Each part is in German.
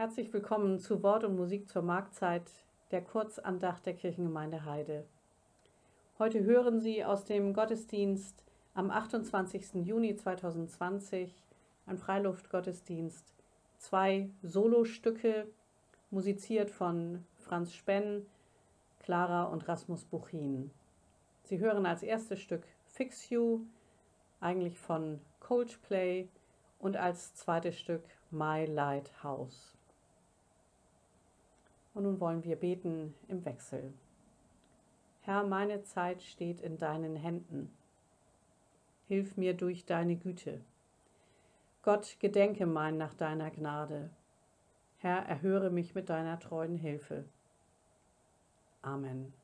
Herzlich willkommen zu Wort und Musik zur Marktzeit der Kurzandacht der Kirchengemeinde Heide. Heute hören Sie aus dem Gottesdienst am 28. Juni 2020, ein Freiluftgottesdienst, zwei Solostücke, musiziert von Franz Spenn, Clara und Rasmus Buchin. Sie hören als erstes Stück Fix You, eigentlich von Coldplay, und als zweites Stück My Lighthouse. Und nun wollen wir beten im Wechsel. Herr, meine Zeit steht in deinen Händen. Hilf mir durch deine Güte. Gott, gedenke mein nach deiner Gnade. Herr, erhöre mich mit deiner treuen Hilfe. Amen.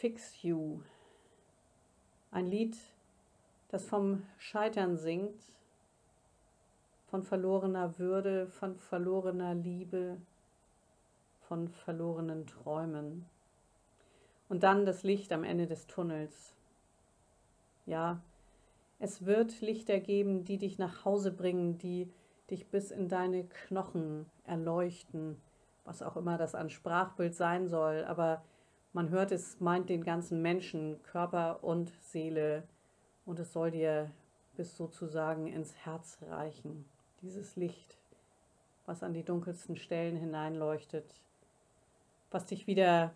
Fix You. Ein Lied, das vom Scheitern singt, von verlorener Würde, von verlorener Liebe, von verlorenen Träumen. Und dann das Licht am Ende des Tunnels. Ja, es wird Lichter geben, die dich nach Hause bringen, die dich bis in deine Knochen erleuchten, was auch immer das an Sprachbild sein soll, aber man hört es, meint den ganzen Menschen, Körper und Seele, und es soll dir bis sozusagen ins Herz reichen, dieses Licht, was an die dunkelsten Stellen hineinleuchtet, was dich wieder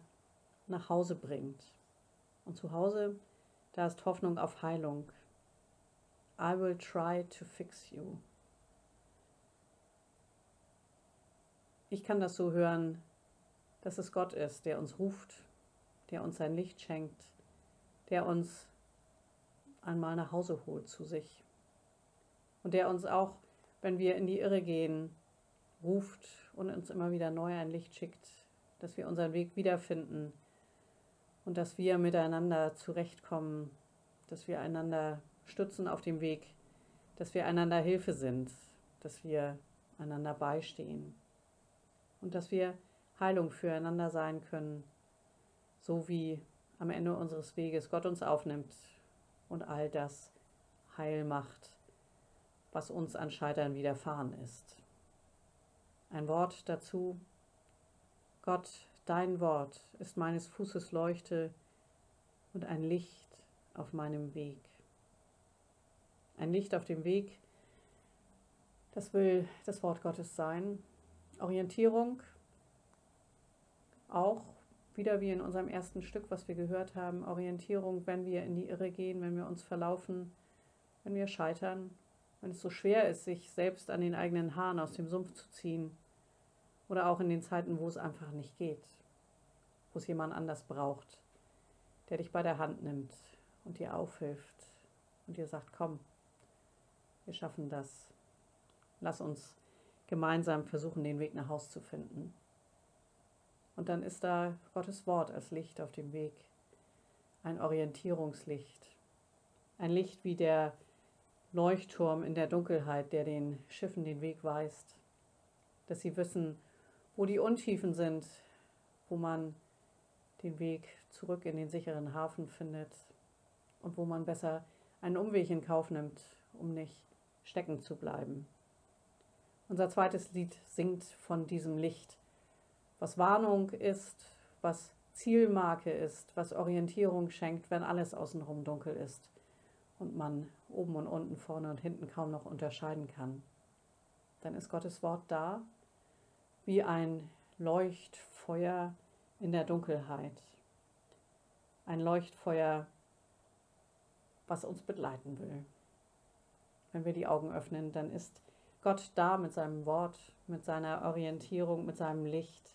nach Hause bringt. Und zu Hause, da ist Hoffnung auf Heilung. I will try to fix you. Ich kann das so hören, dass es Gott ist, der uns ruft, der uns sein Licht schenkt, der uns einmal nach Hause holt zu sich. Und der uns auch, wenn wir in die Irre gehen, ruft und uns immer wieder neu ein Licht schickt, dass wir unseren Weg wiederfinden und dass wir miteinander zurechtkommen, dass wir einander stützen auf dem Weg, dass wir einander Hilfe sind, dass wir einander beistehen und dass wir Heilung füreinander sein können, so wie am Ende unseres Weges Gott uns aufnimmt und all das heil macht, was uns an Scheitern widerfahren ist. Ein Wort dazu, Gott, dein Wort ist meines Fußes Leuchte und ein Licht auf meinem Weg. Ein Licht auf dem Weg, das will das Wort Gottes sein. Orientierung, auch wieder wie in unserem ersten Stück, was wir gehört haben, Orientierung, wenn wir in die Irre gehen, wenn wir uns verlaufen, wenn wir scheitern, wenn es so schwer ist, sich selbst an den eigenen Haaren aus dem Sumpf zu ziehen oder auch in den Zeiten, wo es einfach nicht geht, wo es jemand anders braucht, der dich bei der Hand nimmt und dir aufhilft und dir sagt, komm, wir schaffen das. Lass uns gemeinsam versuchen, den Weg nach Haus zu finden. Und dann ist da Gottes Wort als Licht auf dem Weg, ein Orientierungslicht, ein Licht wie der Leuchtturm in der Dunkelheit, der den Schiffen den Weg weist, dass sie wissen, wo die Untiefen sind, wo man den Weg zurück in den sicheren Hafen findet und wo man besser einen Umweg in Kauf nimmt, um nicht stecken zu bleiben. Unser zweites Lied singt von diesem Licht, was Warnung ist, was Zielmarke ist, was Orientierung schenkt, wenn alles außenrum dunkel ist und man oben und unten, vorne und hinten kaum noch unterscheiden kann. Dann ist Gottes Wort da wie ein Leuchtfeuer in der Dunkelheit. Ein Leuchtfeuer, was uns begleiten will. Wenn wir die Augen öffnen, dann ist Gott da mit seinem Wort, mit seiner Orientierung, mit seinem Licht.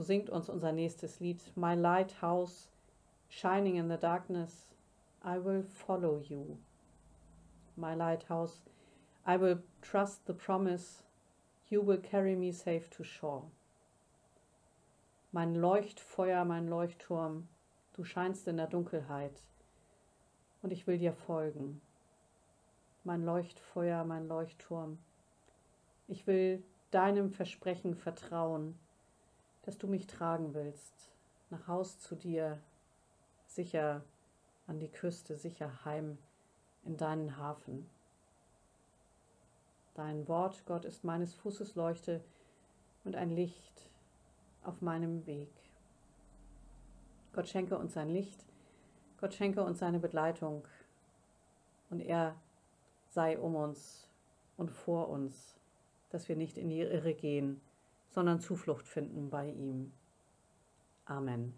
So singt uns unser nächstes Lied, My Lighthouse, Shining in the Darkness, I will follow you. My Lighthouse, I will trust the promise You will carry me safe to shore. Mein Leuchtfeuer, mein Leuchtturm, du scheinst in der Dunkelheit und ich will dir folgen. Mein Leuchtfeuer, mein Leuchtturm, ich will deinem Versprechen vertrauen, dass du mich tragen willst, nach Haus zu dir, sicher an die Küste, sicher heim in deinen Hafen. Dein Wort, Gott, ist meines Fußes Leuchte und ein Licht auf meinem Weg. Gott schenke uns sein Licht, Gott schenke uns seine Begleitung und er sei um uns und vor uns, dass wir nicht in die Irre gehen, sondern Zuflucht finden bei ihm. Amen.